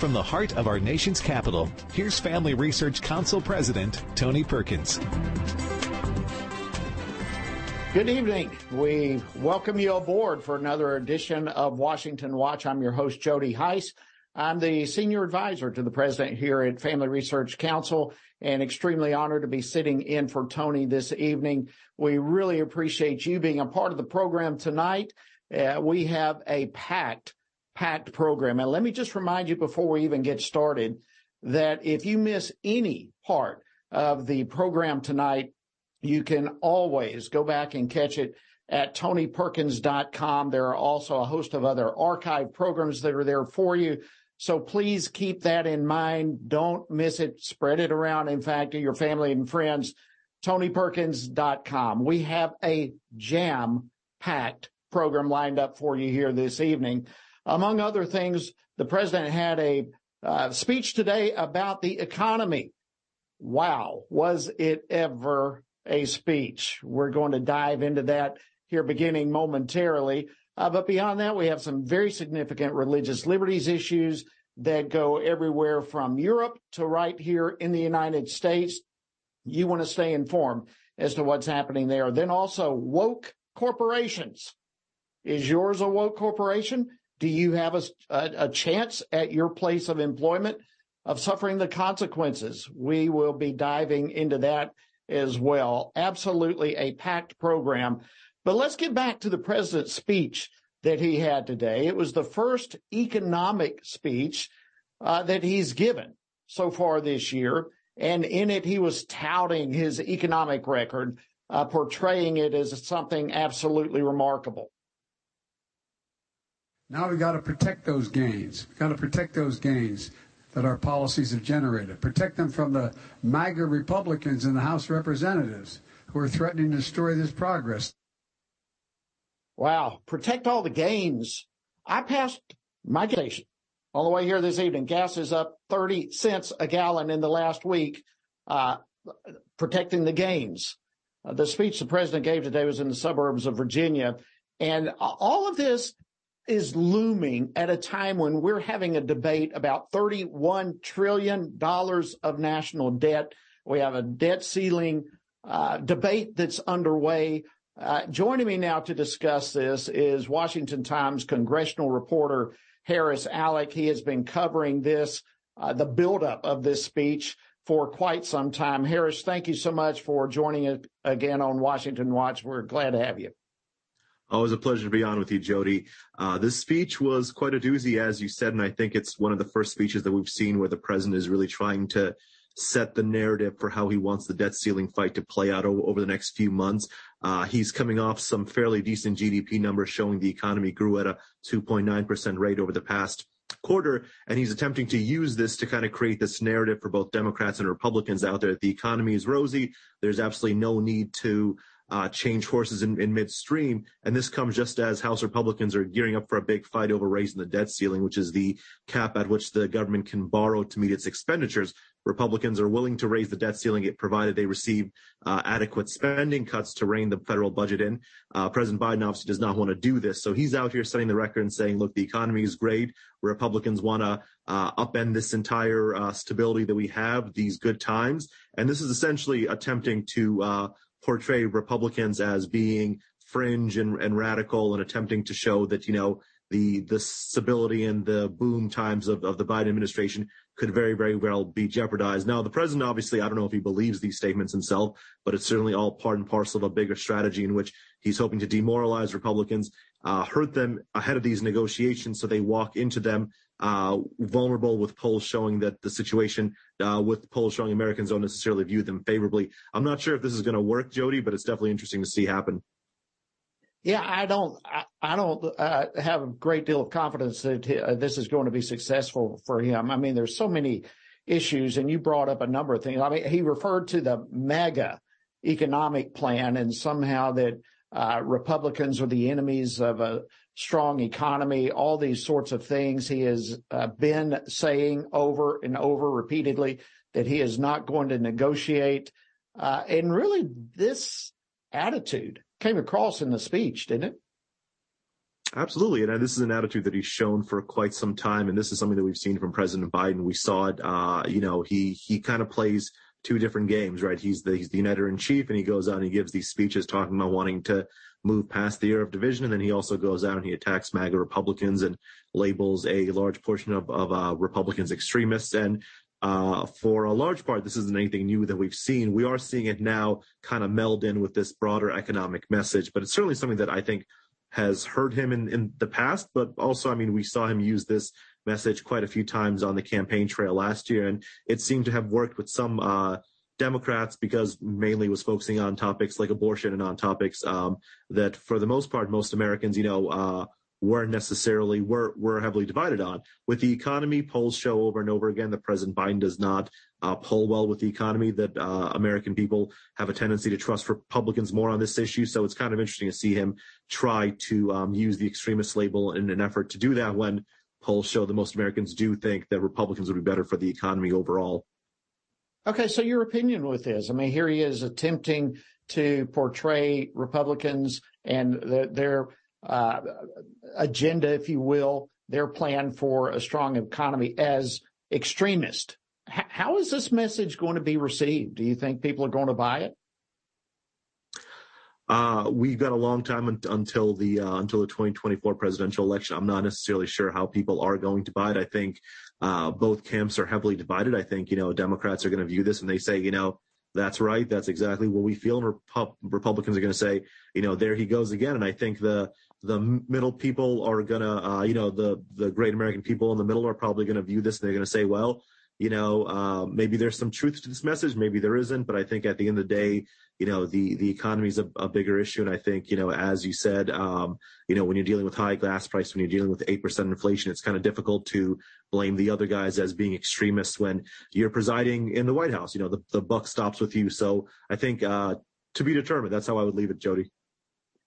From the heart of our nation's capital, here's Family Research Council President Tony Perkins. Good evening. We welcome you aboard for another edition of Washington Watch. I'm your host, Jody Hice. I'm the senior advisor to the president here at Family Research Council and extremely honored to be sitting in for Tony this evening. We really appreciate you being a part of the program tonight. Uh, we have a packed, packed program. And let me just remind you before we even get started that if you miss any part of the program tonight, you can always go back and catch it at tonyperkins.com. There are also a host of other archive programs that are there for you. So please keep that in mind. Don't miss it. Spread it around, in fact, to your family and friends. TonyPerkins.com. We have a jam packed program lined up for you here this evening. Among other things, the president had a uh, speech today about the economy. Wow. Was it ever a speech? We're going to dive into that here beginning momentarily. Uh, but beyond that, we have some very significant religious liberties issues that go everywhere from Europe to right here in the United States. You want to stay informed as to what's happening there. Then also woke corporations. Is yours a woke corporation? Do you have a, a, chance at your place of employment of suffering the consequences? We will be diving into that as well. Absolutely a packed program. But let's get back to the president's speech that he had today. It was the first economic speech uh, that he's given so far this year. And in it, he was touting his economic record, uh, portraying it as something absolutely remarkable. Now we've got to protect those gains. We've got to protect those gains that our policies have generated. Protect them from the MAGA Republicans in the House of Representatives who are threatening to destroy this progress. Wow. Protect all the gains. I passed my station on the way here this evening. Gas is up 30 cents a gallon in the last week, uh, protecting the gains. Uh, the speech the president gave today was in the suburbs of Virginia. And all of this is looming at a time when we're having a debate about $31 trillion of national debt. We have a debt ceiling uh, debate that's underway. Uh, joining me now to discuss this is Washington Times congressional reporter Haris Alic. He has been covering this, uh, the buildup of this speech for quite some time. Harris, thank you so much for joining us again on Washington Watch. We're glad to have you. Always a pleasure to be on with you, Jody. Uh, this speech was quite a doozy, as you said, and I think it's one of the first speeches that we've seen where the president is really trying to set the narrative for how he wants the debt ceiling fight to play out over, over the next few months. Uh, he's coming off some fairly decent GDP numbers showing the economy grew at a 2.9% rate over the past quarter. And he's attempting to use this to kind of create this narrative for both Democrats and Republicans out there that the economy is rosy. There's absolutely no need to uh, change horses in, in, midstream. And this comes just as House Republicans are gearing up for a big fight over raising the debt ceiling, which is the cap at which the government can borrow to meet its expenditures. Republicans are willing to raise the debt ceiling it provided they receive uh, adequate spending cuts to rein the federal budget in. Uh, President Biden obviously does not want to do this. So he's out here setting the record and saying, look, the economy is great. Republicans want to uh, upend this entire uh, stability that we have, these good times. And this is essentially attempting to uh, portray Republicans as being fringe and, and radical and attempting to show that, you know, the the stability and the boom times of, of the Biden administration could very, very well be jeopardized. Now, the president, obviously, I don't know if he believes these statements himself, but it's certainly all part and parcel of a bigger strategy in which he's hoping to demoralize Republicans, uh, hurt them ahead of these negotiations so they walk into them uh, vulnerable with polls showing that the situation uh, with polls showing Americans don't necessarily view them favorably. I'm not sure if this is going to work, Jody, but it's definitely interesting to see happen. Yeah, I don't, I, I don't uh, have a great deal of confidence that uh, this is going to be successful for him. I mean, there's so many issues, and you brought up a number of things. I mean, he referred to the MAGA economic plan and somehow that uh, Republicans are the enemies of a strong economy, all these sorts of things. He has uh, been saying over and over repeatedly that he is not going to negotiate. Uh, and really, this attitude came across in the speech, didn't it? Absolutely. And this is an attitude that he's shown for quite some time. And this is something that we've seen from President Biden. We saw it, uh, you know, he, he kind of plays two different games, right? He's the, he's the uniter in chief and he goes out and he gives these speeches talking about wanting to move past the era of division. And then he also goes out and he attacks MAGA Republicans and labels a large portion of, of uh, Republicans extremists. And uh, for a large part, this isn't anything new that we've seen. We are seeing it now kind of meld in with this broader economic message, but it's certainly something that I think has hurt him in, in the past. But also, I mean, we saw him use this message quite a few times on the campaign trail last year, and it seemed to have worked with some uh, Democrats because mainly was focusing on topics like abortion and on topics um, that, for the most part, most Americans, you know, uh, weren't necessarily were were heavily divided on. With the economy, polls show over and over again that President Biden does not uh, poll well with the economy. That uh, American people have a tendency to trust Republicans more on this issue. So it's kind of interesting to see him try to um, use the extremist label in an effort to do that when polls show that most Americans do think that Republicans would be better for the economy overall. Okay, so your opinion with this? I mean, here he is attempting to portray Republicans and the, their uh, agenda, if you will, their plan for a strong economy as extremist. H- how is this message going to be received? Do you think people are going to buy it? Uh, we've got a long time un- until the uh, until the 2024 presidential election. I'm not necessarily sure how people are going to buy it. I think uh, both camps are heavily divided. I think you know Democrats are going to view this and they say, you know, that's right. That's exactly what we feel. And Repu- Republicans are going to say, you know, there he goes again. And I think the the middle people are gonna, uh, you know, the the great American people in the middle are probably going to view this and they're going to say, well, you know, uh, maybe there's some truth to this message, maybe there isn't, but I think at the end of the day, you know, the the economy is a, a, bigger issue, and I think, you know, as you said, um, you know, when you're dealing with high gas price, when you're dealing with eight percent inflation, it's kind of difficult to blame the other guys as being extremists when you're presiding in the White House. You know, the the buck stops with you. So I think uh, to be determined. That's how I would leave it, Jody.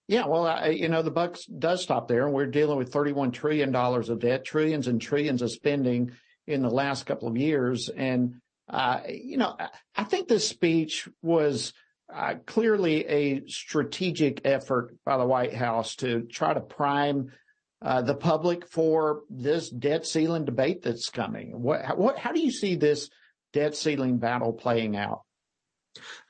Yeah, well, I, you know, the buck does stop there, and we're dealing with $31 trillion of debt, trillions and trillions of spending in the last couple of years. And, uh, you know, I think this speech was uh, clearly a strategic effort by the White House to try to prime uh, the public for this debt ceiling debate that's coming. What, what, how do you see this debt ceiling battle playing out?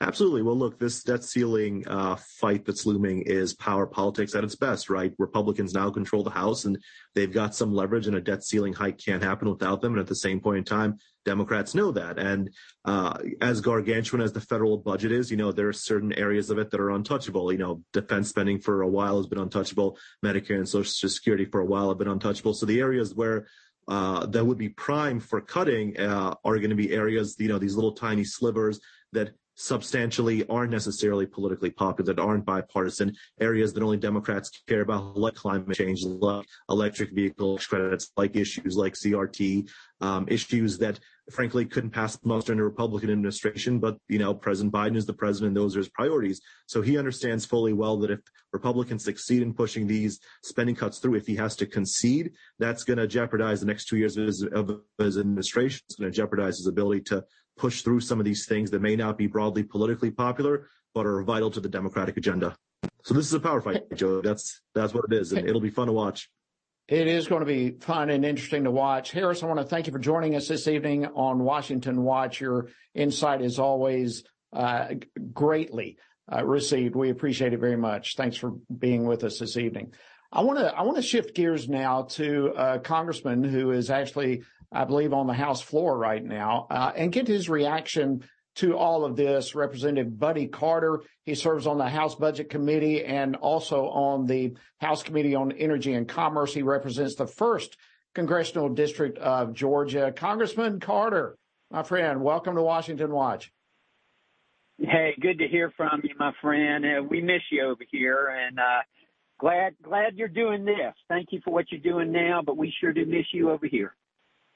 Absolutely. Well, look, this debt ceiling uh, fight that's looming is power politics at its best, right? Republicans now control the House and they've got some leverage, and a debt ceiling hike can't happen without them. And at the same point in time, Democrats know that. And uh, as gargantuan as the federal budget is, you know, there are certain areas of it that are untouchable. You know, defense spending for a while has been untouchable. Medicare and Social Security for a while have been untouchable. So the areas where uh, that would be prime for cutting uh, are going to be areas, you know, these little tiny slivers that substantially aren't necessarily politically popular, that aren't bipartisan, areas that only Democrats care about, like climate change, like electric vehicle credits, like issues like CRT, um, issues that frankly couldn't pass muster in a Republican administration. But, you know, President Biden is the president. Those are his priorities. So he understands fully well that if Republicans succeed in pushing these spending cuts through, if he has to concede, that's going to jeopardize the next two years of his, of his administration. It's going to jeopardize his ability to push through some of these things that may not be broadly politically popular, but are vital to the Democratic agenda. So this is a power fight, Joe. That's that's what it is, and it'll be fun to watch. It is going to be fun and interesting to watch. Haris, I want to thank you for joining us this evening on Washington Watch. Your insight is always uh, greatly uh, received. We appreciate it very much. Thanks for being with us this evening. I want to I want to shift gears now to a congressman who is actually I believe, on the House floor right now, uh, and get his reaction to all of this. Representative Buddy Carter, he serves on the House Budget Committee and also on the House Committee on Energy and Commerce. He represents the first congressional district of Georgia. Congressman Carter, my friend, welcome to Washington Watch. Hey, good to hear from you, my friend. Uh, we miss you over here, and uh, glad glad you're doing this. Thank you for what you're doing now, but we sure do miss you over here.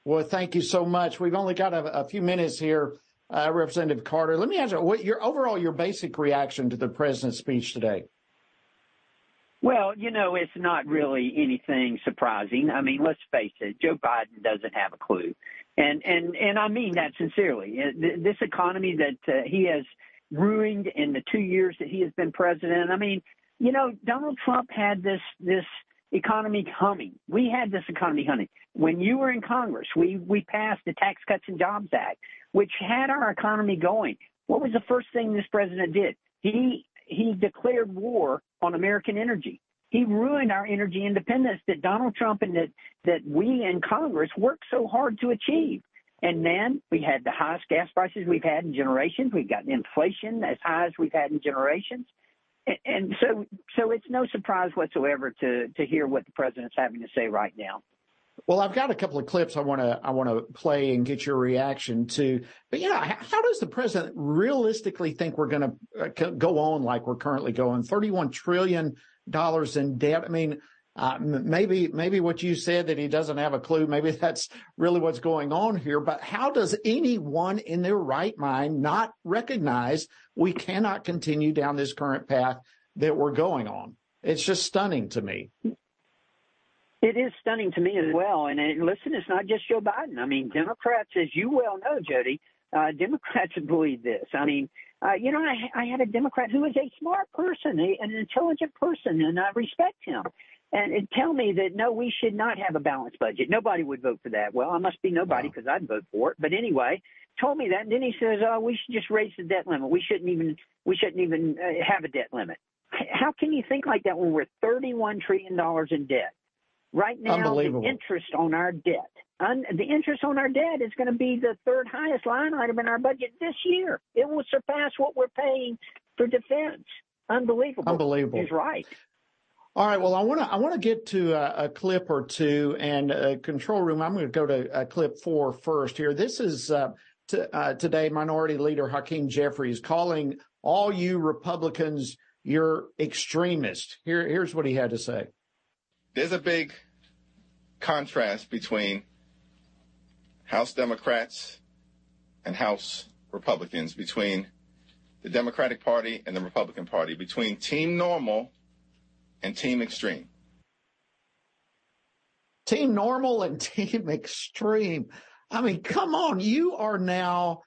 Well, thank you so much. We've only got a, a few minutes here, uh, Representative Carter. Let me ask you, what your overall your basic reaction to the president's speech today? Well, you know, it's not really anything surprising. I mean, let's face it, Joe Biden doesn't have a clue. And and and I mean that sincerely. Uh, this economy that uh, he has ruined in the 2 years that he has been president. I mean, you know, Donald Trump had this this economy humming. We had this economy humming. When you were in Congress, we, we passed the Tax Cuts and Jobs Act, which had our economy going. What was the first thing this president did? He he declared war on American energy. He ruined our energy independence that Donald Trump and that, that we in Congress worked so hard to achieve. And then we had the highest gas prices we've had in generations. We've got inflation as high as we've had in generations. And, and so, so it's no surprise whatsoever to, to hear what the president's having to say right now. Well, I've got a couple of clips I want to I want to play and get your reaction to. But know, how does the president realistically think we're going to uh, go on like we're currently going? Thirty-one trillion dollars in debt. I mean, uh, maybe maybe what you said that he doesn't have a clue. Maybe that's really what's going on here. But how does anyone in their right mind not recognize we cannot continue down this current path that we're going on? It's just stunning to me. It is stunning to me as well. And it, listen, it's not just Joe Biden. I mean, Democrats, as you well know, Jody, uh, Democrats believe this. I mean, uh, you know, I, I had a Democrat who is a smart person, a, an intelligent person, and I respect him. And it tell me that no, we should not have a balanced budget. Nobody would vote for that. Well, I must be nobody because I'd vote for it. But anyway, told me that, and then he says, "Oh, we should just raise the debt limit. We shouldn't even we shouldn't even uh, have a debt limit." How can you think like that when we're 31 trillion dollars in debt? Right now, the interest on our debt, un, the interest on our debt is going to be the third highest line item in our budget this year. It will surpass what we're paying for defense. Unbelievable. Unbelievable. He's right. All right. Well, I want to I want to get to a, a, clip or two, and a control room. I'm going to go to clip four first here. This is uh, t- uh, today. Minority Leader Hakeem Jeffries calling all you Republicans you're extremists. Here, here's what he had to say there's a big contrast between House Democrats and House Republicans, between the Democratic Party and the Republican Party, between Team Normal and Team Extreme. Team Normal and Team Extreme. I mean, come on. You are now,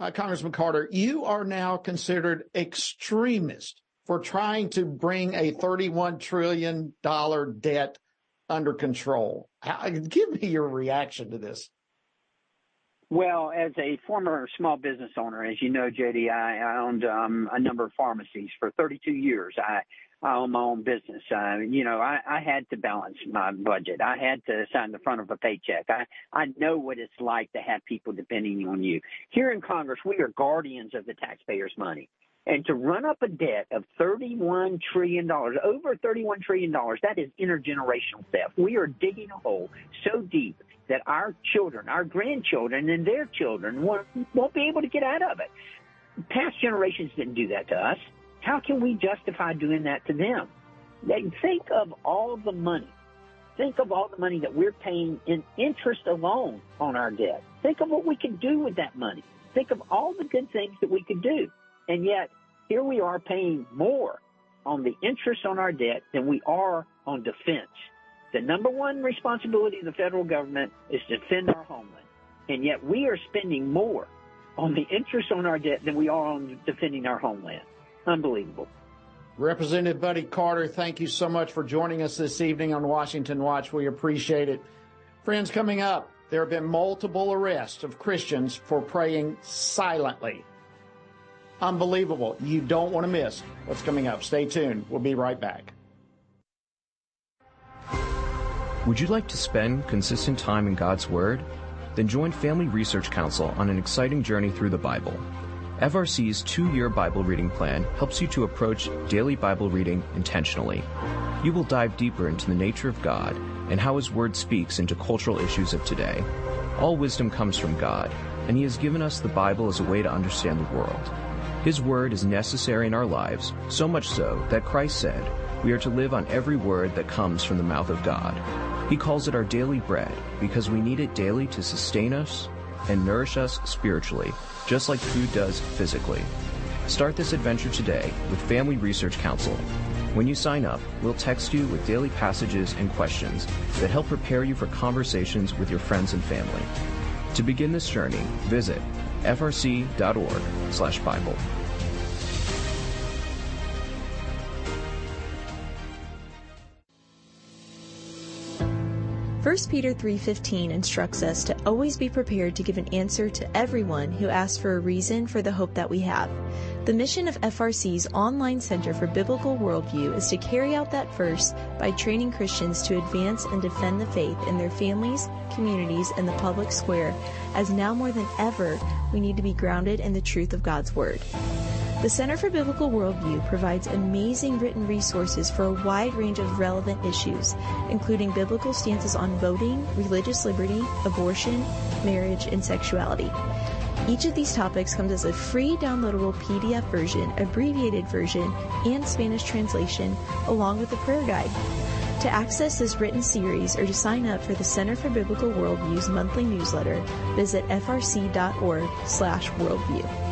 uh, Congressman Carter, you are now considered extremist for trying to bring a $31 trillion debt under control. Give me your reaction to this. Well, as a former small business owner, as you know, JD, I, I owned um, a number of pharmacies for 32 years. I, I own my own business. Uh, you know, I, I had to balance my budget. I had to sign the front of a paycheck. I, I know what it's like to have people depending on you. Here in Congress, we are guardians of the taxpayers' money. And to run up a debt of $31 trillion, over $31 trillion, that is intergenerational theft. We are digging a hole so deep that our children, our grandchildren, and their children won't, be able to get out of it. Past generations didn't do that to us. How can we justify doing that to them? Think of all the money. Think of all the money that we're paying in interest alone on our debt. Think of what we could do with that money. Think of all the good things that we could do. And yet, here we are paying more on the interest on our debt than we are on defense. The number one responsibility of the federal government is to defend our homeland. And yet we are spending more on the interest on our debt than we are on defending our homeland. Unbelievable. Representative Buddy Carter, thank you so much for joining us this evening on Washington Watch. We appreciate it. Friends, coming up, there have been multiple arrests of Christians for praying silently Unbelievable. You don't want to miss what's coming up. Stay tuned. We'll be right back. Would you like to spend consistent time in God's Word? Then join Family Research Council on an exciting journey through the Bible. FRC's two year Bible reading plan helps you to approach daily Bible reading intentionally. You will dive deeper into the nature of God and how His Word speaks into cultural issues of today. All wisdom comes from God, and He has given us the Bible as a way to understand the world. His word is necessary in our lives, so much so that Christ said, we are to live on every word that comes from the mouth of God. He calls it our daily bread because we need it daily to sustain us and nourish us spiritually, just like food does physically. Start this adventure today with Family Research Council. When you sign up, we'll text you with daily passages and questions that help prepare you for conversations with your friends and family. To begin this journey, visit frc.org slash Bible. 1 Peter 3:15 instructs us to always be prepared to give an answer to everyone who asks for a reason for the hope that we have. The mission of FRC's online Center for Biblical Worldview is to carry out that verse by training Christians to advance and defend the faith in their families, communities, and the public square, as now more than ever we need to be grounded in the truth of God's Word. The Center for Biblical Worldview provides amazing written resources for a wide range of relevant issues, including biblical stances on voting, religious liberty, abortion, marriage, and sexuality. Each of these topics comes as a free downloadable PDF version, abbreviated version, and Spanish translation, along with a prayer guide. To access this written series or to sign up for the Center for Biblical Worldview's monthly newsletter, visit frc.org slash worldview.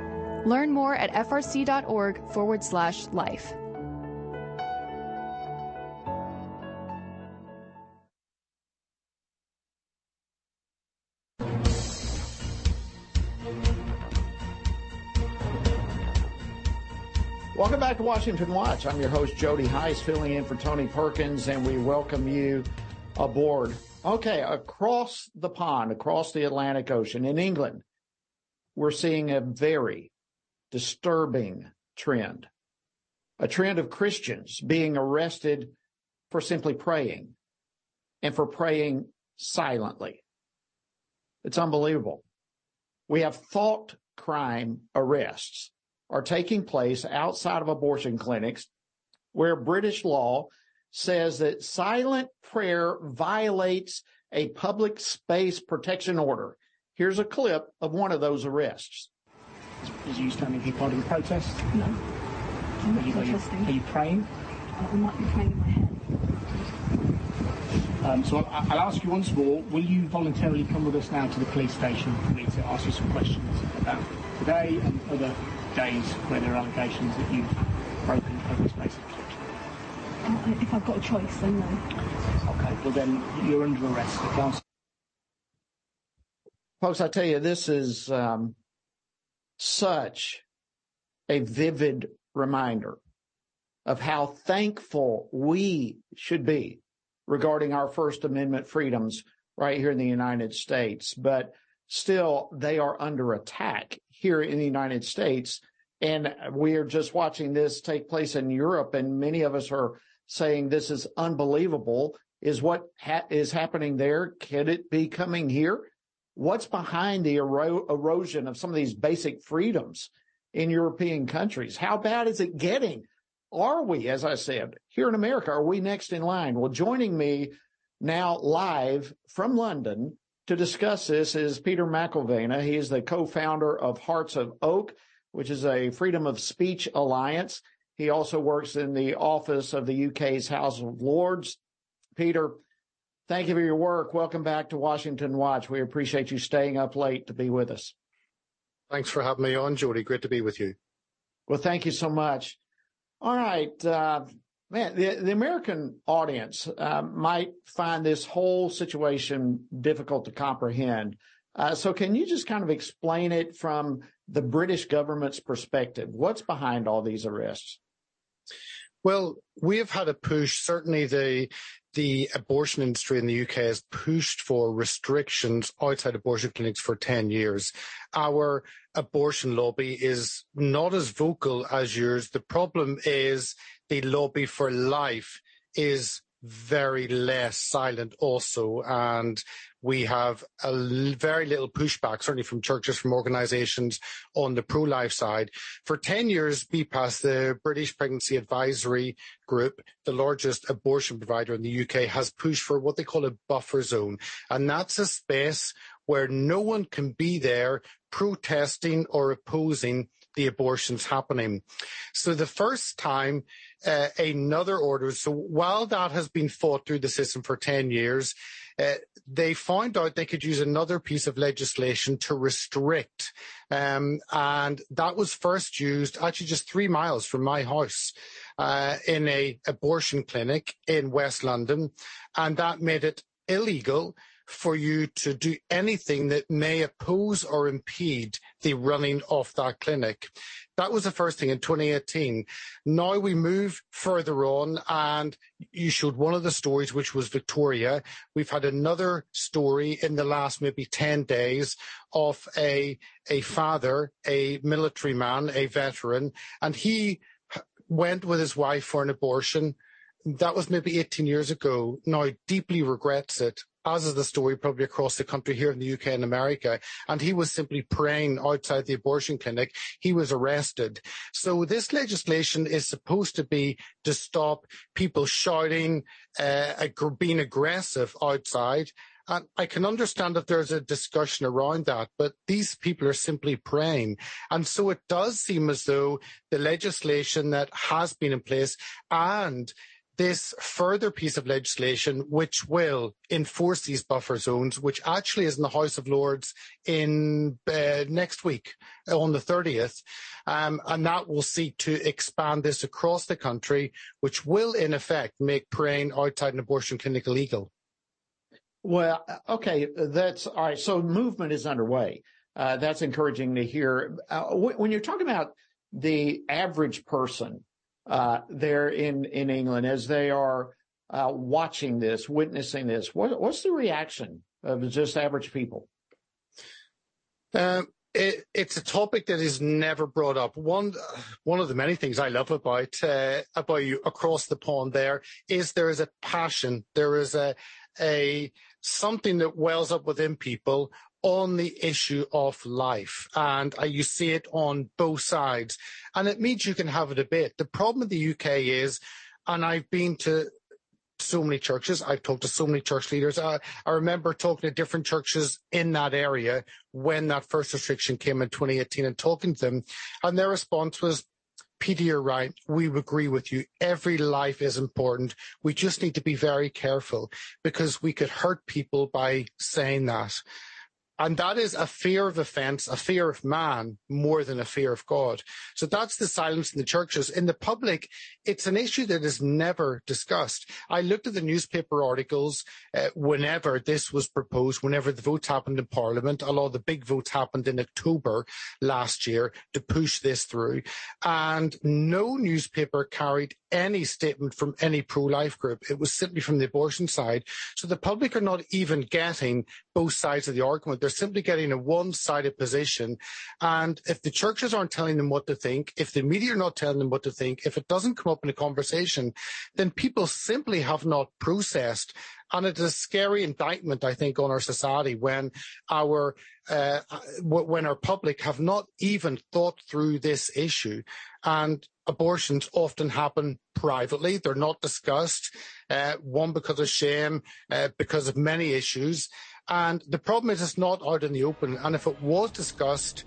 Learn more at frc.org forward slash life. Welcome back to Washington Watch. I'm your host, Jody Hice, filling in for Tony Perkins, and we welcome you aboard. Okay, across the pond, across the Atlantic Ocean in England, we're seeing a very disturbing trend. A trend of Christians being arrested for simply praying and for praying silently. It's unbelievable. We have thought crime arrests are taking place outside of abortion clinics where British law says that silent prayer violates a public space protection order. Here's a clip of one of those arrests. Is you standing here part of the protest? No. I'm not are, you, are, you, are you praying? I might be praying in my head. Um, so I'll, I'll, ask you once more, will you voluntarily come with us now to the police station for me to ask you some questions about today and other days where there are allegations that you've broken public space protection? Uh, if I've got a choice, then no. Okay, well then you're under arrest. Folks, I tell you, this is um, such a vivid reminder of how thankful we should be regarding our First Amendment freedoms right here in the United States. But still, they are under attack here in the United States. And we are just watching this take place in Europe, and many of us are saying this is unbelievable. Is what ha- is happening there? Can it be coming here? What's behind the ero- erosion of some of these basic freedoms in European countries? How bad is it getting? Are we, as I said, here in America, are we next in line? Well, joining me now live from London to discuss this is Peter McIlvenna. He is the co-founder of Hearts of Oak, which is a freedom of speech alliance. He also works in the office of the UK's House of Lords. Peter, Thank you for your work. Welcome back to Washington Watch. We appreciate you staying up late to be with us. Thanks for having me on, Jody. Great to be with you. Well, thank you so much. All right. Uh, man, the, the American audience uh, might find this whole situation difficult to comprehend. Uh, so can you just kind of explain it from the British government's perspective? What's behind all these arrests? Well, we have had a push. Certainly, the the abortion industry in the UK has pushed for restrictions outside abortion clinics for 10 years. Our abortion lobby is not as vocal as yours. The problem is the lobby for life is very less silent also. And we have a very little pushback, certainly from churches, from organisations on the pro-life side. For 10 years, BPAS, the British Pregnancy Advisory Group, the largest abortion provider in the UK, has pushed for what they call a buffer zone. And that's a space where no one can be there protesting or opposing the abortions happening. So the first time uh, another order, so while that has been fought through the system for 10 years, uh, they found out they could use another piece of legislation to restrict. Um, and that was first used actually just three miles from my house uh, in a abortion clinic in West London. And that made it illegal for you to do anything that may oppose or impede the running of that clinic. That was the first thing in 2018. Now we move further on and you showed one of the stories, which was Victoria. We've had another story in the last maybe 10 days of a, a father, a military man, a veteran, and he went with his wife for an abortion. That was maybe 18 years ago. Now deeply regrets it as is the story probably across the country here in the UK and America. And he was simply praying outside the abortion clinic. He was arrested. So this legislation is supposed to be to stop people shouting, uh, being aggressive outside. And I can understand that there's a discussion around that, but these people are simply praying. And so it does seem as though the legislation that has been in place and this further piece of legislation which will enforce these buffer zones, which actually is in the House of Lords in uh, next week on the 30th. Um, and that will seek to expand this across the country, which will in effect make praying outside an abortion clinic illegal. Well, okay, that's all right. So movement is underway. Uh, that's encouraging to hear. Uh, when you're talking about the average person, uh, there in, in England as they are uh, watching this, witnessing this? What, what's the reaction of just average people? Um, it, it's a topic that is never brought up. One, one of the many things I love about uh, about you across the pond there is there is a passion, there is a a something that wells up within people on the issue of life. And uh, you see it on both sides. And it means you can have a debate. The problem in the UK is, and I've been to so many churches. I've talked to so many church leaders. I, I, remember talking to different churches in that area when that first restriction came in 2018 and talking to them. And their response was, Peter, you're right. We agree with you. Every life is important. We just need to be very careful because we could hurt people by saying that. And that is a fear of offence, a fear of man, more than a fear of God. So that's the silence in the churches. In the public, it's an issue that is never discussed. I looked at the newspaper articles uh, whenever this was proposed, whenever the votes happened in Parliament. A lot of the big votes happened in October last year to push this through. And no newspaper carried any statement from any pro-life group. It was simply from the abortion side. So the public are not even getting both sides of the argument. They're simply getting a one-sided position. And if the churches aren't telling them what to think, if the media are not telling them what to think, if it doesn't come up in a conversation, then people simply have not processed and it's a scary indictment, I think, on our society when our uh, when our public have not even thought through this issue. And abortions often happen privately; they're not discussed. Uh, one because of shame, uh, because of many issues. And the problem is, it's not out in the open. And if it was discussed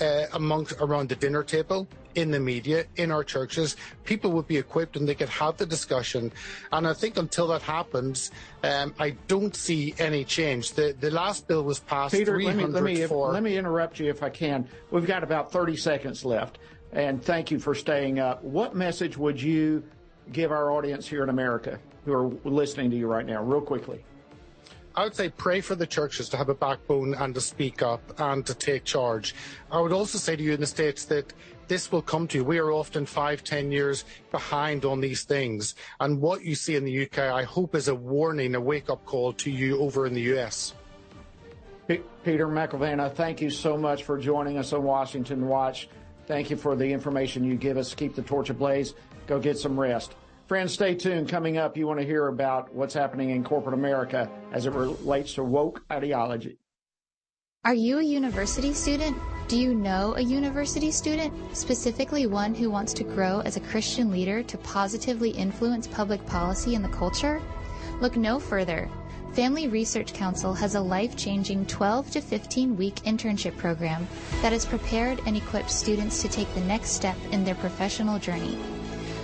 uh, amongst around the dinner table, in the media, in our churches, people would be equipped and they could have the discussion. And I think until that happens, um, I don't see any change. The the last bill was passed. Peter, let me let me, let me interrupt you if I can. We've got about 30 seconds left, and thank you for staying up. What message would you give our audience here in America who are listening to you right now, real quickly? I would say pray for the churches to have a backbone and to speak up and to take charge. I would also say to you in the States that this will come to you. We are often five, ten years behind on these things. And what you see in the UK, I hope, is a warning, a wake up call to you over in the US. Peter McIlvenna, thank you so much for joining us on Washington Watch. Thank you for the information you give us. Keep the torch ablaze. Go get some rest. Friends, stay tuned. Coming up, you want to hear about what's happening in corporate America as it relates to woke ideology. Are you a university student? Do you know a university student, specifically one who wants to grow as a Christian leader to positively influence public policy and the culture? Look no further. Family Research Council has a life-changing 12 to 15 week internship program that has prepared and equipped students to take the next step in their professional journey.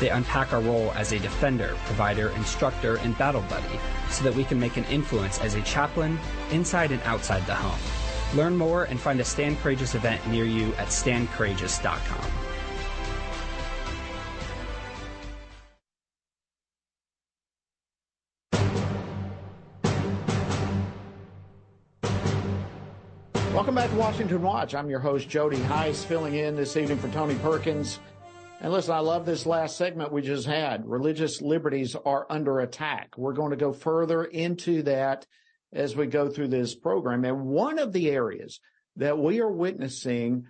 They unpack our role as a defender, provider, instructor, and battle buddy so that we can make an influence as a chaplain inside and outside the home. Learn more and find a Stand Courageous event near you at standcourageous.com. Welcome back to Washington Watch. I'm your host, Jody Hice, filling in this evening for Tony Perkins. And listen, I love this last segment we just had. Religious liberties are under attack. We're going to go further into that as we go through this program. And one of the areas that we are witnessing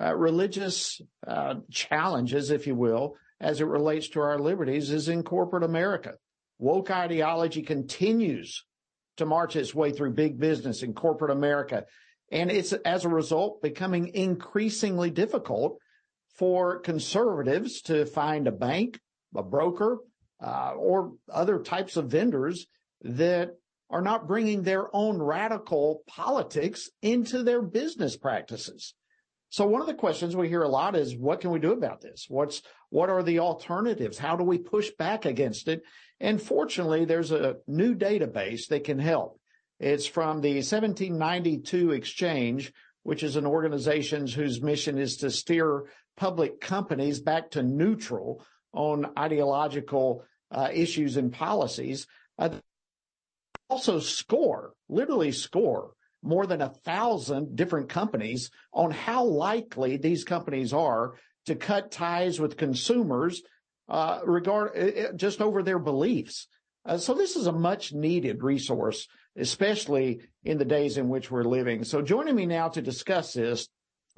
uh, religious uh, challenges, if you will, as it relates to our liberties is in corporate America. Woke ideology continues to march its way through big business in corporate America. And it's as a result becoming increasingly difficult for conservatives to find a bank, a broker, uh, or other types of vendors that are not bringing their own radical politics into their business practices. So one of the questions we hear a lot is, what can we do about this? What's, what are the alternatives? How do we push back against it? And fortunately, there's a new database that can help. It's from the 1792 Exchange, which is an organization whose mission is to steer public companies back to neutral on ideological uh, issues and policies. Uh, also score, literally score more than a thousand different companies on how likely these companies are to cut ties with consumers uh, regard uh, uh, just over their beliefs. Uh, so this is a much needed resource especially in the days in which we're living. So joining me now to discuss this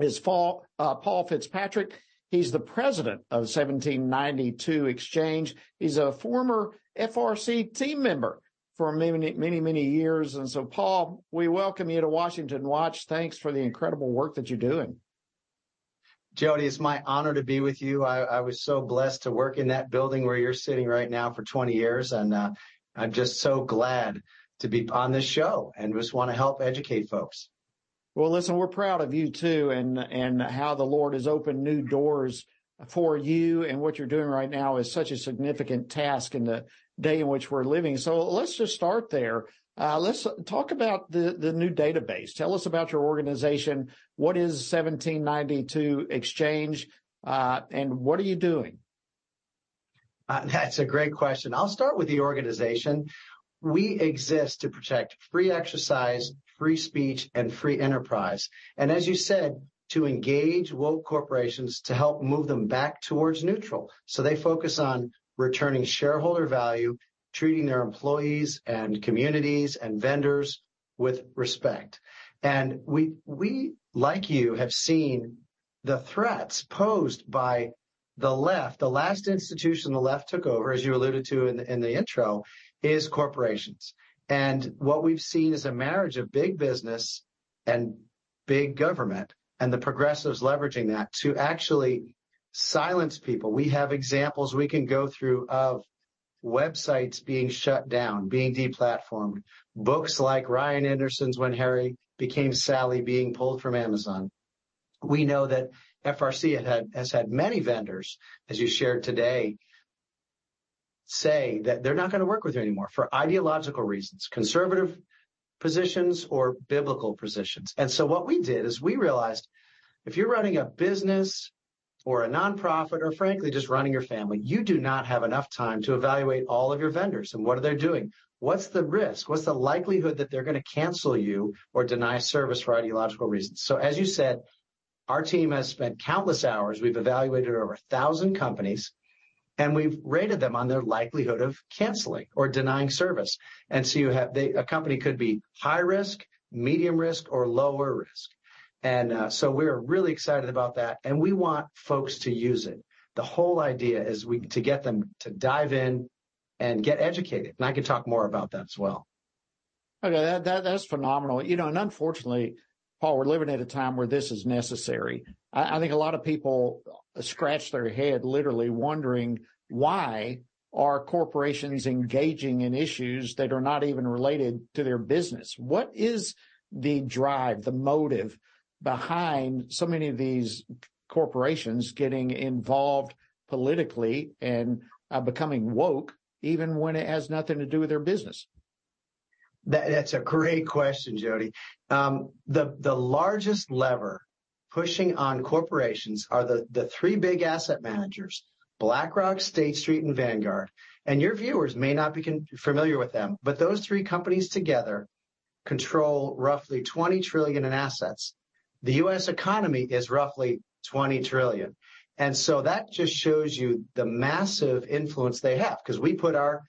is Paul, uh, Paul Fitzpatrick. He's the president of 1792 Exchange. He's a former FRC team member for many, many, many years. And so, Paul, we welcome you to Washington Watch. Thanks for the incredible work that you're doing. Jody, it's my honor to be with you. I, I, was so blessed to work in that building where you're sitting right now for 20 years. And uh, I'm just so glad to be on this show and just want to help educate folks. Well, listen, we're proud of you too, and and how the Lord has opened new doors for you, and what you're doing right now is such a significant task in the day in which we're living. So let's just start there. Uh, let's talk about the the new database. Tell us about your organization. What is 1792 Exchange, uh, and what are you doing? Uh, that's a great question. I'll start with the organization we exist to protect free exercise, free speech, and free enterprise. And as you said, to engage woke corporations to help move them back towards neutral. So they focus on returning shareholder value, treating their employees and communities and vendors with respect. And we, we, like you, have seen the threats posed by the left, the last institution the left took over, as you alluded to in the, in the intro, is corporations. And what we've seen is a marriage of big business and big government and the progressives leveraging that to actually silence people. We have examples we can go through of websites being shut down, being deplatformed, books like Ryan Anderson's When Harry Became Sally being pulled from Amazon. We know that FRC has had many vendors, as you shared today, say that they're not going to work with you anymore for ideological reasons, conservative positions or biblical positions. And so what we did is we realized if you're running a business or a nonprofit or frankly just running your family, you do not have enough time to evaluate all of your vendors and what are they doing? What's the risk? What's the likelihood that they're going to cancel you or deny service for ideological reasons? So as you said, our team has spent countless hours. We've evaluated over a thousand companies and we've rated them on their likelihood of canceling or denying service. And so you have they, a company could be high risk, medium risk, or lower risk. And uh, so we're really excited about that, and we want folks to use it. The whole idea is we to get them to dive in and get educated. And I can talk more about that as well. Okay, that, that that's phenomenal. You know, and unfortunately, Paul, we're living at a time where this is necessary. I, I think a lot of people scratch their head literally wondering why are corporations engaging in issues that are not even related to their business? What is the drive, the motive behind so many of these corporations getting involved politically and uh, becoming woke, even when it has nothing to do with their business? That, that's a great question, Jody. Um, the largest lever pushing on corporations are the the three big asset managers: BlackRock, State Street, and Vanguard. And your viewers may not be familiar with them, but those three companies together control roughly 20 trillion in assets. The U.S. economy is roughly 20 trillion. And so that just shows you the massive influence they have because we put our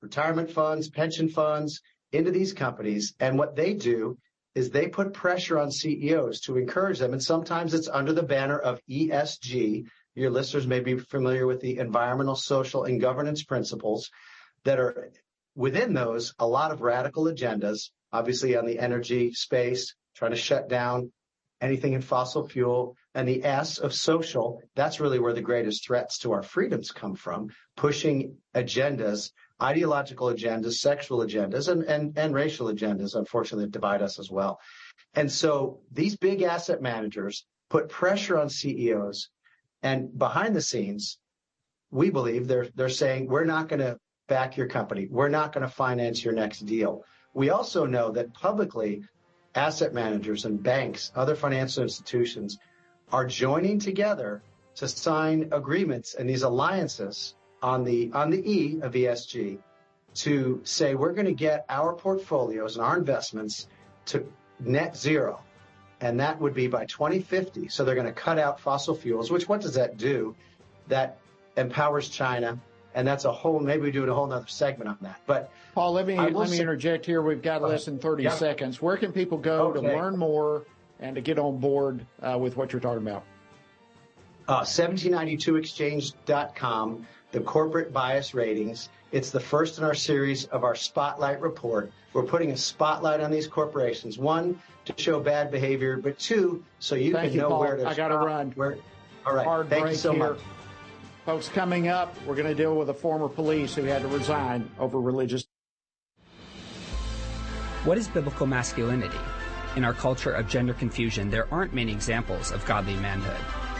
retirement funds, pension funds into these companies. And what they do is they put pressure on CEOs to encourage them. And sometimes it's under the banner of ESG. Your listeners may be familiar with the environmental, social, and governance principles that are within those, a lot of radical agendas, obviously on the energy space, trying to shut down anything in fossil fuel, and the S of social, that's really where the greatest threats to our freedoms come from, pushing agendas, ideological agendas, sexual agendas, and, and, and racial agendas, unfortunately, divide us as well. And so these big asset managers put pressure on CEOs, and behind the scenes, we believe they're they're saying we're not going to back your company, we're not going to finance your next deal. We also know that publicly asset managers and banks, other financial institutions are joining together to sign agreements and these alliances on the on the E of ESG to say we're going to get our portfolios and our investments to net zero. And that would be by 2050. So they're going to cut out fossil fuels, which what does that do? That empowers China and that's a whole. Maybe we do a whole other segment on that. But Paul, let me let me interject here. We've got less than thirty yeah. seconds. Where can people go to learn more and to get on board uh, with what you're talking about? Uh, 1792exchange.com, the corporate bias ratings. It's the first in our series of our spotlight report. We're putting a spotlight on these corporations. One, to show bad behavior, but two, so you Thank can you, know Paul. where to I got to run. Where, all right. Hard Thank break you so here. much. Folks, coming up, we're going to deal with a former police who had to resign over religious. What is biblical masculinity? In our culture of gender confusion, there aren't many examples of godly manhood.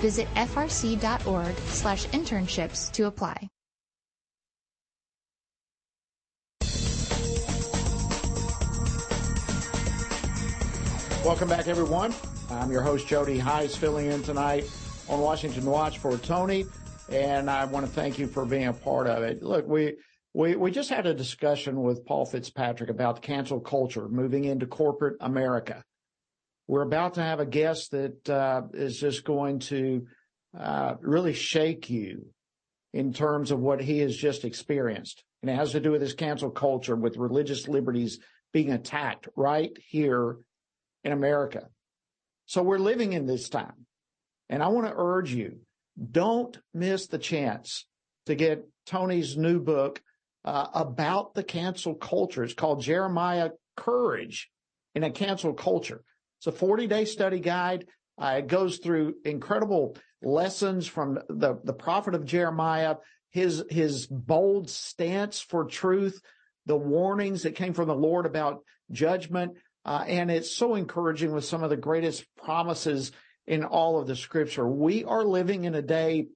Visit frc.org slash internships to apply. Welcome back, everyone. I'm your host, Jody Hice, filling in tonight on Washington Watch for Tony, and I want to thank you for being a part of it. Look, we we we just had a discussion with Paul Fitzpatrick about cancel culture moving into corporate America. We're about to have a guest that uh, is just going to uh, really shake you in terms of what he has just experienced, and it has to do with his cancel culture, with religious liberties being attacked right here in America. So we're living in this time. And I want to urge you, don't miss the chance to get Tony's new book uh, about the cancel culture. It's called Jeremiah Courage in a Cancel Culture. It's a 40 day study guide. Uh, it goes through incredible lessons from the, the prophet of Jeremiah, his, his bold stance for truth, the warnings that came from the Lord about judgment, uh, and it's so encouraging with some of the greatest promises in all of the scripture. We are living in a day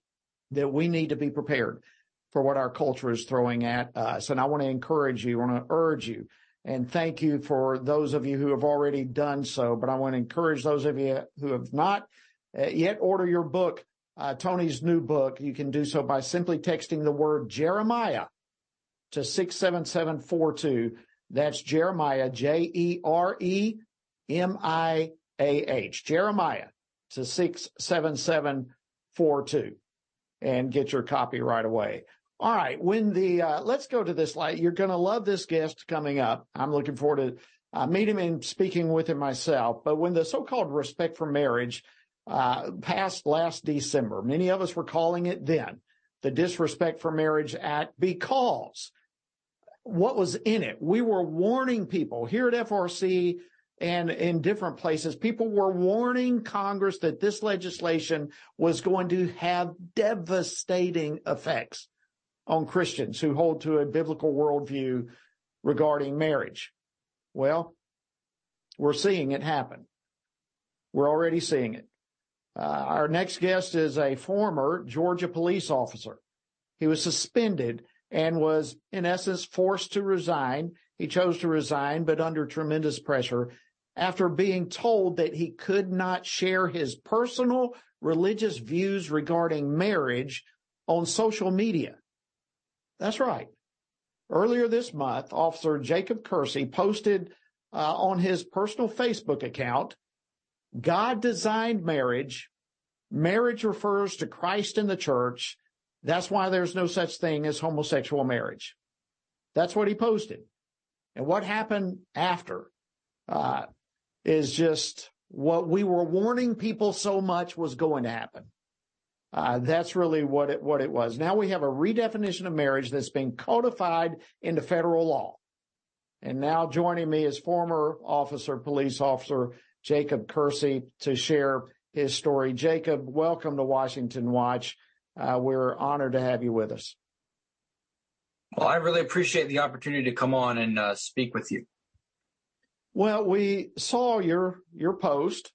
that we need to be prepared for what our culture is throwing at us. And I want to encourage you, I want to urge you and thank you for those of you who have already done so. But I want to encourage those of you who have not uh, yet order your book, uh, Tony's new book. You can do so by simply texting the word Jeremiah to 67742. That's Jeremiah, J E R E M I A H. Jeremiah to 67742 and get your copy right away. All right. When the, uh, let's go to this light. You're going to love this guest coming up. I'm looking forward to uh, meeting him and speaking with him myself. But when the so-called respect for marriage, uh, passed last December, many of us were calling it then the Disrespect for Marriage Act because what was in it. We were warning people here at FRC and in different places. People were warning Congress that this legislation was going to have devastating effects on Christians who hold to a biblical worldview regarding marriage. Well, we're seeing it happen. We're already seeing it. Uh, our next guest is a former Georgia police officer. He was suspended and was in essence forced to resign. He chose to resign, but under tremendous pressure after being told that he could not share his personal religious views regarding marriage on social media. That's right. Earlier this month, Officer Jacob Kersey posted uh, on his personal Facebook account. God designed marriage. Marriage refers to Christ and the church. That's why there's no such thing as homosexual marriage. That's what he posted. And what happened after uh, is just what we were warning people so much was going to happen. Uh, that's really what it what it was. Now we have a redefinition of marriage that's been codified into federal law. And now joining me is former officer, police officer Jacob Kersey to share his story. Jacob, welcome to Washington Watch. Uh, we're honored to have you with us. Well, I really appreciate the opportunity to come on and uh, speak with you. Well, we saw your your post,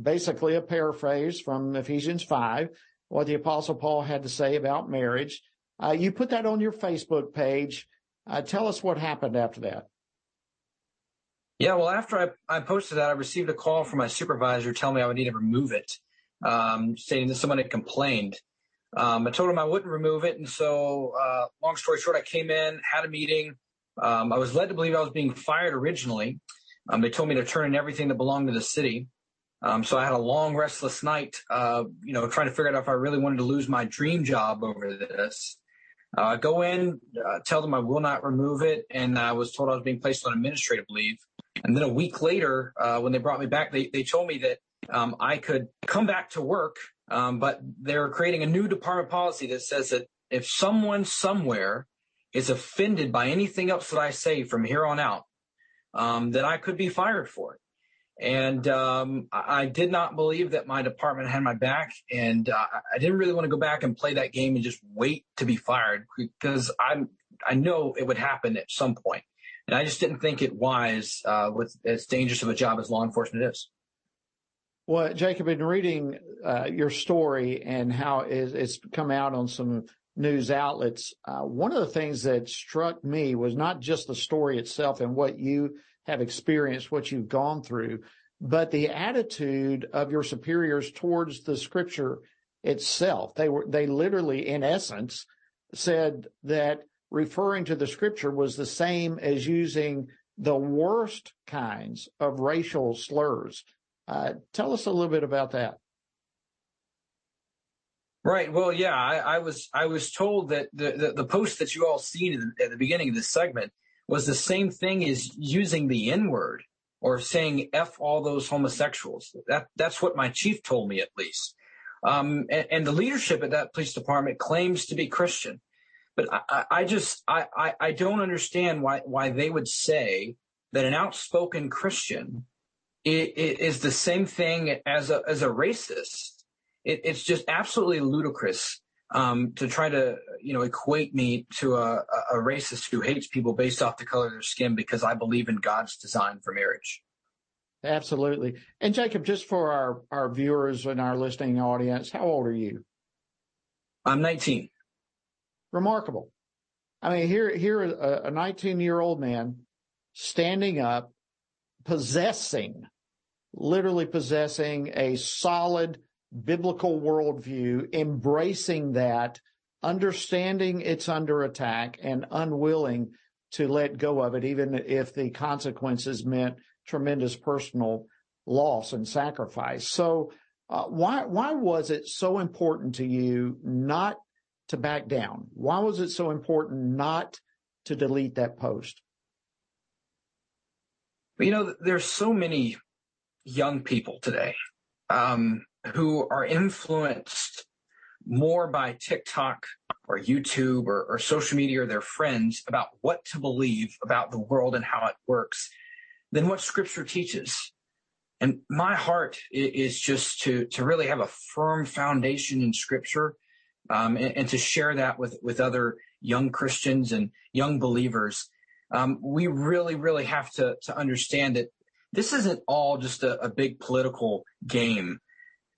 basically a paraphrase from Ephesians five, what the Apostle Paul had to say about marriage. Uh, you put that on your Facebook page. Uh, tell us what happened after that. Yeah, well, after I, I posted that, I received a call from my supervisor telling me I would need to remove it, um, stating that someone had complained. Um, I told him I wouldn't remove it, and so, uh, long story short, I came in, had a meeting. Um, I was led to believe I was being fired originally. Um, they told me to turn in everything that belonged to the city. Um, so I had a long, restless night, uh, you know, trying to figure out if I really wanted to lose my dream job over this. Uh, go in, uh, tell them I will not remove it, and I was told I was being placed on administrative leave. And then a week later, uh, when they brought me back, they, they told me that um, I could come back to work, um, but they're creating a new department policy that says that if someone somewhere is offended by anything else that I say from here on out, um, that I could be fired for it. And um, I did not believe that my department had my back, and uh, I didn't really want to go back and play that game and just wait to be fired because I'm I know it would happen at some point, and I just didn't think it wise uh, with as dangerous of a job as law enforcement is. Well, Jacob, in reading uh, your story and how it's come out on some news outlets, uh, one of the things that struck me was not just the story itself and what you have experienced, what you've gone through, but the attitude of your superiors towards the scripture itself. They were, they literally, in essence, said that referring to the scripture was the same as using the worst kinds of racial slurs. Uh, tell us a little bit about that. Right. Well, yeah, I, I was I was told that the, the, the post that you all seen at the beginning of this segment was the same thing as using the N word or saying F all those homosexuals. That, that's what my chief told me at least. Um, and, and, the leadership at that police department claims to be Christian. But I, I just, I, I, I don't understand why, why they would say that an outspoken Christian is, the same thing as a, as a racist. It, it's just absolutely ludicrous um, to try to you know equate me to a, a racist who hates people based off the color of their skin because I believe in God's design for marriage. Absolutely. And Jacob, just for our, our viewers and our listening audience, how old are you? I'm 19. Remarkable. I mean, here, here, a 19 year old man standing up, possessing, literally possessing a solid biblical worldview, embracing that, understanding it's under attack and unwilling to let go of it, even if the consequences meant tremendous personal loss and sacrifice. So, uh, why why was it so important to you not to back down? Why was it so important not to delete that post? You know, there's so many young people today um, who are influenced more by TikTok or YouTube or, or, social media or their friends about what to believe about the world and how it works than what scripture teaches. And my heart is just to, to really have a firm foundation in scripture um, and, and, to share that with, with other young Christians and young believers. Um, we really, really have to, to understand that this isn't all just a, a big political game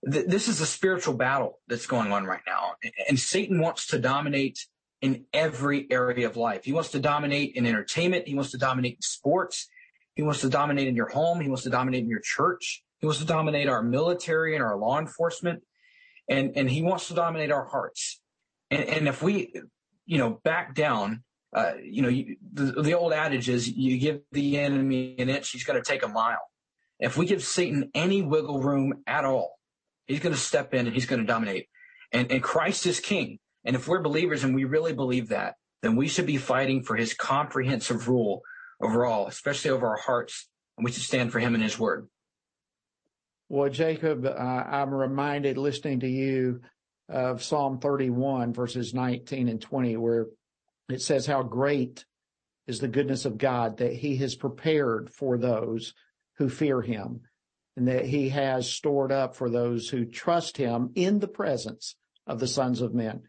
th- this is a spiritual battle that's going on right now. And Satan wants to dominate in every area of life. He wants to dominate in entertainment. He wants to dominate in sports. He wants to dominate in your home. He wants to dominate in your church. He wants to dominate our military and our law enforcement. And, and he wants to dominate our hearts. And, and if we, you know, back down, uh, you know, you, the, the old adage is you give the enemy an inch, he's going to take a mile. If we give Satan any wiggle room at all, he's going to step in and he's going to dominate. And, and Christ is king. And if we're believers and we really believe that, then we should be fighting for his comprehensive rule over all, especially over our hearts. And we should stand for him and his word. Well, Jacob, uh, I'm reminded listening to you of Psalm 31, verses 19 and 20, where it says how great is the goodness of God that he has prepared for those who fear him and that he has stored up for those who trust him in the presence of the sons of men.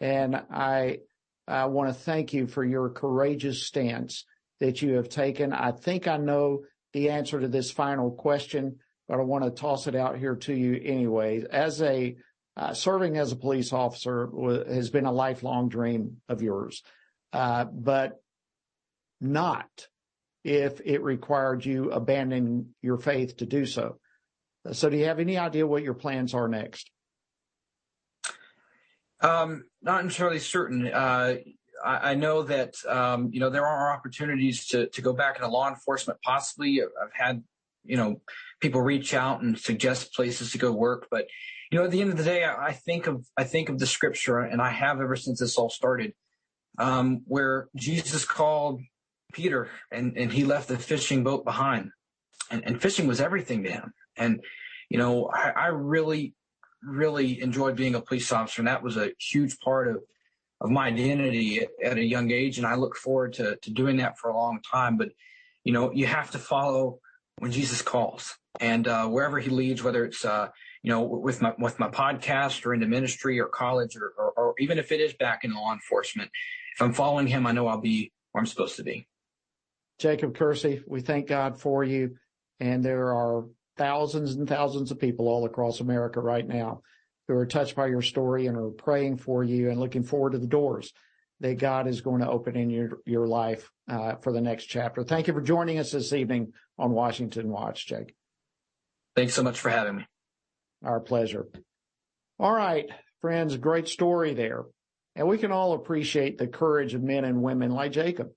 And I, I want to thank you for your courageous stance that you have taken. I think I know the answer to this final question, but I want to toss it out here to you anyway. As a uh, serving as a police officer w- has been a lifelong dream of yours, uh, but not if it required you abandoning your faith to do so. So, do you have any idea what your plans are next? Um, not entirely certain. Uh, I, I, know that um, you know there are opportunities to to go back into law enforcement. Possibly, I've had you know people reach out and suggest places to go work, but you know, at the end of the day, I, think of I think of the scripture, and I have ever since this all started, um, where Jesus called Peter, and and he left the fishing boat behind, and, and fishing was everything to him. And you know, I, I really really enjoyed being a police officer, and that was a huge part of of my identity at, at a young age, and I look forward to to doing that for a long time. But you know, you have to follow when Jesus calls, and uh, wherever He leads, whether it's uh, you know, with my with my podcast or into ministry or college or, or, or even if it is back in law enforcement, if I'm following him, I know I'll be where I'm supposed to be. Jacob Kersey, we thank God for you. And there are thousands and thousands of people all across America right now who are touched by your story and are praying for you and looking forward to the doors that God is going to open in your, your life uh, for the next chapter. Thank you for joining us this evening on Washington Watch, Jake. Thanks so much for having me. Our pleasure. All right, friends, great story there. And we can all appreciate the courage of men and women like Jacob.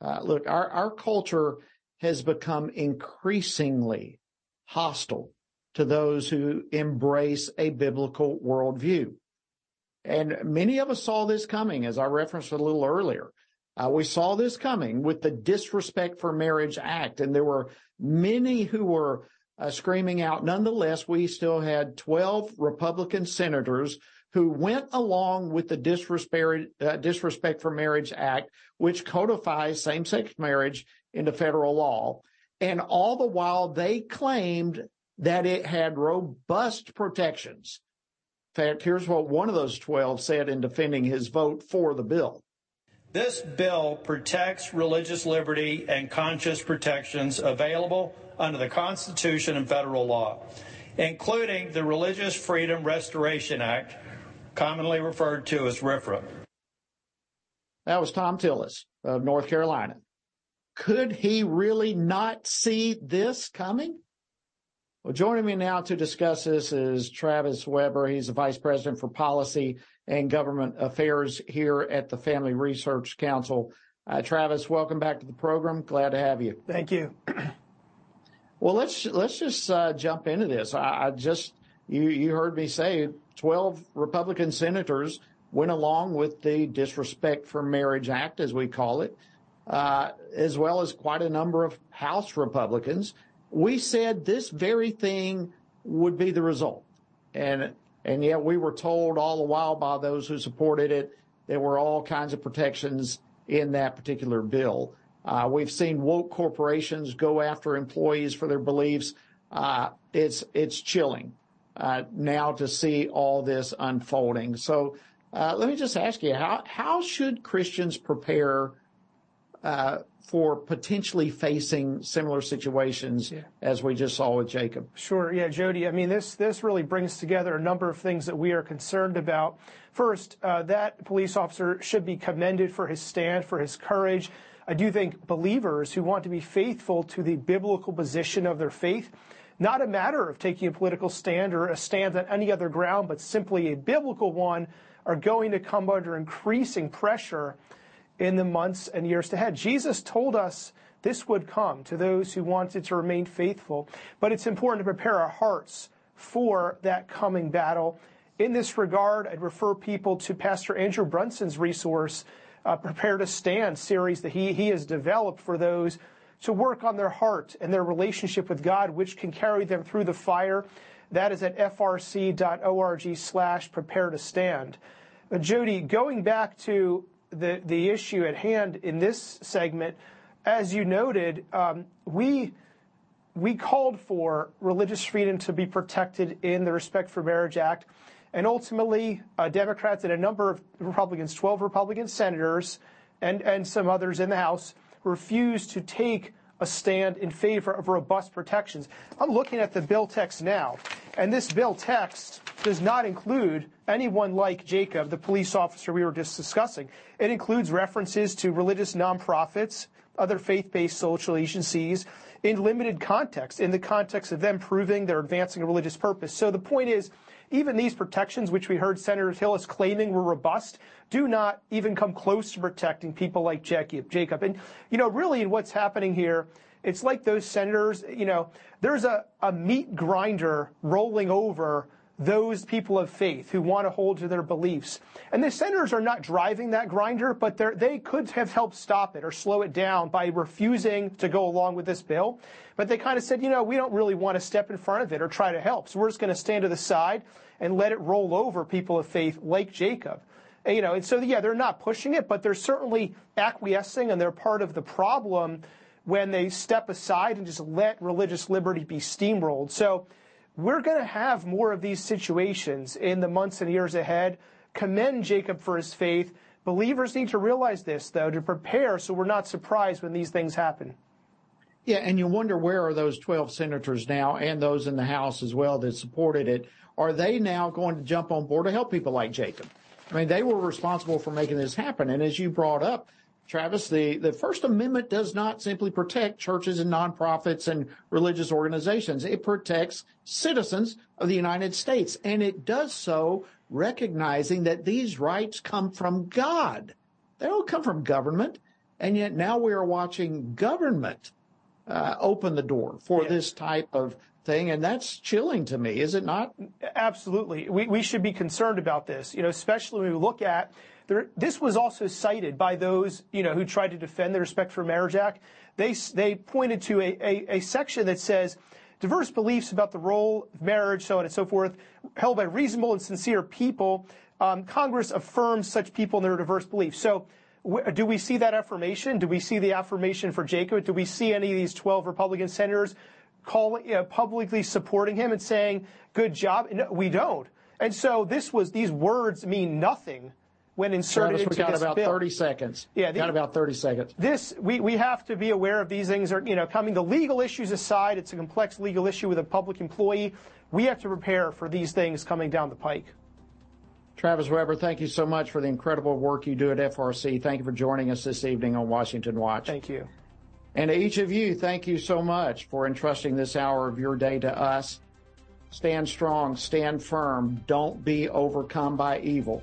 Uh, look, our, our culture has become increasingly hostile to those who embrace a biblical worldview. And many of us saw this coming, as I referenced a little earlier. Uh, we saw this coming with the Disrespect for Marriage Act, and there were many who were uh, screaming out. Nonetheless, we still had 12 Republican senators who went along with the Disrespect, uh, for Marriage Act, which codifies same-sex marriage into federal law. And all the while they claimed that it had robust protections. In fact, here's what one of those 12 said in defending his vote for the bill. This bill protects religious liberty and conscience protections available under the Constitution and federal law, including the Religious Freedom Restoration Act, commonly referred to as RFRA. That was Thom Tillis of North Carolina. Could he really not see this coming? Well, joining me now to discuss this is Travis Weber. He's the Vice President for Policy and Government Affairs here at the Family Research Council. Uh, Travis, welcome back to the program. Glad to have you. Thank you. Well, let's let's just uh, jump into this. I, I, just you you heard me say twelve Republican senators went along with the Disrespect for Marriage Act, as we call it, uh, as well as quite a number of House Republicans. We said this very thing would be the result, and and yet we were told all the while by those who supported it there were all kinds of protections in that particular bill. Uh, we've seen woke corporations go after employees for their beliefs. Uh, it's it's chilling now to see all this unfolding. So uh, let me just ask you how how should Christians prepare uh, for potentially facing similar situations yeah. as we just saw with Jacob? Sure, yeah, Jody. I mean, this this really brings together a number of things that we are concerned about. First, uh, that police officer should be commended for his stand, for his courage I do think believers who want to be faithful to the biblical position of their faith, not a matter of taking a political stand or a stand on any other ground, but simply a biblical one, are going to come under increasing pressure in the months and years to ahead. Jesus told us this would come to those who wanted to remain faithful, but it's important to prepare our hearts for that coming battle. In this regard, I'd refer people to Pastor Andrew Brunson's resource, uh, Prepare to Stand series that he, he has developed for those to work on their heart and their relationship with God, which can carry them through the fire. That is at frc.org slash prepare to stand. Uh, Jody, going back to the, the issue at hand in this segment, as you noted, um, we we called for religious freedom to be protected in the Respect for Marriage Act, and ultimately, uh, Democrats and a number of Republicans, 12 Republican senators, and and some others in the House refused to take a stand in favor of robust protections. I'm looking at the bill text now, and this bill text does not include anyone like Jacob, the police officer we were just discussing. It includes references to religious nonprofits, other faith-based social agencies in limited context, in the context of them proving they're advancing a religious purpose. So the point is, even these protections, which we heard Senator Tillis claiming were robust, do not even come close to protecting people like Jacob. And, you know, really in what's happening here, it's like those senators, you know, there's a, a meat grinder rolling over those people of faith who want to hold to their beliefs. And the senators are not driving that grinder, but they could have helped stop it or slow it down by refusing to go along with this bill. But they kind of said, you know, we don't really want to step in front of it or try to help. So we're just going to stand to the side and let it roll over people of faith like Jacob. And, you know, and so, yeah, they're not pushing it, but they're certainly acquiescing and they're part of the problem when they step aside and just let religious liberty be steamrolled. So, we're going to have more of these situations in the months and years ahead. Commend Jacob for his faith. Believers need to realize this, though, to prepare so we're not surprised when these things happen. Yeah, and you wonder where are those 12 senators now and those in the House as well that supported it? Are they now going to jump on board to help people like Jacob? I mean, they were responsible for making this happen. And as you brought up, Travis, the, the First Amendment does not simply protect churches and nonprofits and religious organizations. It protects citizens of the United States. And it does so recognizing that these rights come from God. They don't come from government. And yet now we are watching government uh, open the door for this type of thing. And that's chilling to me, is it not? Absolutely. We, we should be concerned about this, you know, especially when we look at there, this was also cited by those, you know, who tried to defend the Respect for Marriage Act. They, they pointed to a, a, a section that says, diverse beliefs about the role of marriage, so on and so forth, held by reasonable and sincere people. Um, Congress affirms such people in their diverse beliefs. So, do we see that affirmation? Do we see the affirmation for Jacob? Do we see any of these 12 Republican senators calling, uh, publicly supporting him and saying, good job? No, we don't. And so this was, these words mean nothing when inserted Travis, into we got this about bill. 30 seconds. Yeah, the, got about 30 seconds. This we, we have to be aware of these things are you know coming. The legal issues aside, it's a complex legal issue with a public employee. We have to prepare for these things coming down the pike. Travis Weber, thank you so much for the incredible work you do at FRC. Thank you for joining us this evening on Washington Watch. Thank you. And to each of you, thank you so much for entrusting this hour of your day to us. Stand strong, stand firm, don't be overcome by evil